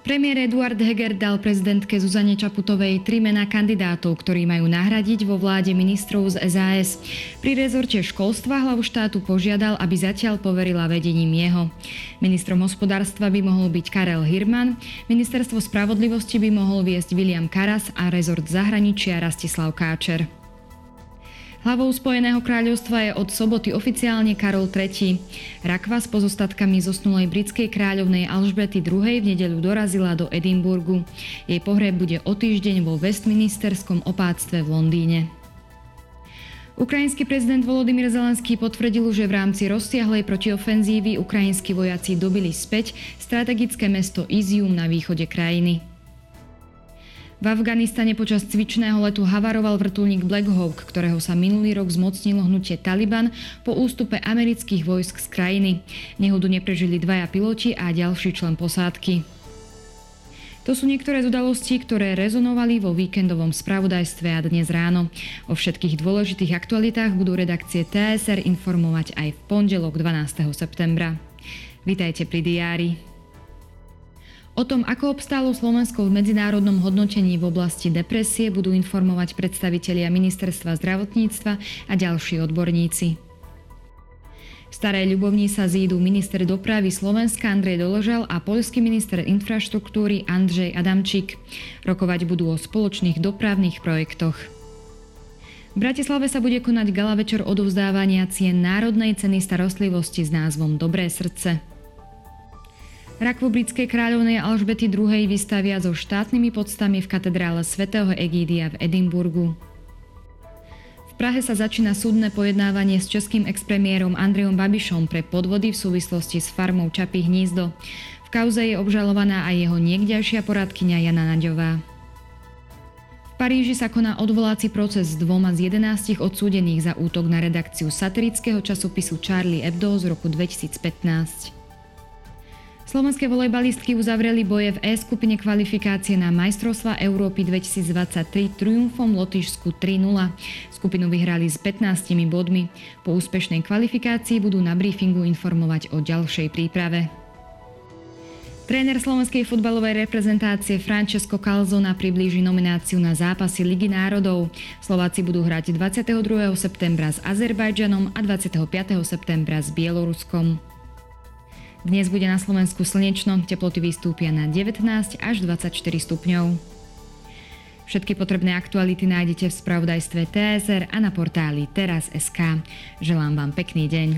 Premiér Eduard Heger dal prezidentke Zuzane Čaputovej tri mená kandidátov, ktorí majú nahradiť vo vláde ministrov z SAS. Pri rezorte školstva hlavu štátu požiadal, aby zatiaľ poverila vedením jeho. Ministrom hospodárstva by mohol byť Karel Hirman, ministerstvo spravodlivosti by mohol viesť William Karas a rezort zahraničia Rastislav Káčer. Hlavou Spojeného kráľovstva je od soboty oficiálne Karol III. Rakva s pozostatkami zosnulej britskej kráľovnej Alžbety II. v nedeľu dorazila do Edimburgu. Jej pohreb bude o týždeň vo Westminsterskom opáctve v Londýne. Ukrajinský prezident Volodymyr Zelenský potvrdil, že v rámci rozsiahlej protiofenzívy ukrajinskí vojaci dobili späť strategické mesto Izium na východe krajiny. V Afganistane počas cvičného letu havaroval vrtulník Black Hawk, ktorého sa minulý rok zmocnilo hnutie Taliban po ústupe amerických vojsk z krajiny. Nehodu neprežili dvaja piloti a ďalší člen posádky. To sú niektoré z udalostí, ktoré rezonovali vo víkendovom spravodajstve a dnes ráno. O všetkých dôležitých aktualitách budú redakcie TSR informovať aj v pondelok 12. septembra. Vítajte pri diári. O tom, ako obstálo Slovensko v medzinárodnom hodnotení v oblasti depresie, budú informovať predstavitelia Ministerstva zdravotníctva a ďalší odborníci. V Starej Ľubovni sa zídu minister dopravy Slovenska Andrej Doložal a poľský minister infraštruktúry Andrzej Adamčík. Rokovať budú o spoločných dopravných projektoch. V Bratislave sa bude konať gala večer odovzdávania cien Národnej ceny starostlivosti s názvom Dobré srdce. Rakvu britskej kráľovnej Alžbety II. vystavia so štátnymi podstami v katedrále svätého Egídia v Edimburgu. V Prahe sa začína súdne pojednávanie s českým expremiérom Andrejom Babišom pre podvody v súvislosti s farmou Čapy hnízdo. V kauze je obžalovaná aj jeho niekďajšia poradkyňa Jana Naďová. Paríži sa koná odvolací proces s dvoma z 11 odsúdených za útok na redakciu satirického časopisu Charlie Hebdo z roku 2015. Slovenské volejbalistky uzavreli boje v E skupine kvalifikácie na majstrovstva Európy 2023 triumfom Lotyšsku 3-0. Skupinu vyhrali s 15 bodmi. Po úspešnej kvalifikácii budú na briefingu informovať o ďalšej príprave. Tréner slovenskej futbalovej reprezentácie Francesco Calzona priblíži nomináciu na zápasy Ligy národov. Slováci budú hrať 22. septembra s Azerbajdžanom a 25. septembra s Bieloruskom. Dnes bude na Slovensku slnečno, teploty vystúpia na 19 až 24 stupňov. Všetky potrebné aktuality nájdete v spravodajstve TSR a na portáli teraz.sk. Želám vám pekný deň.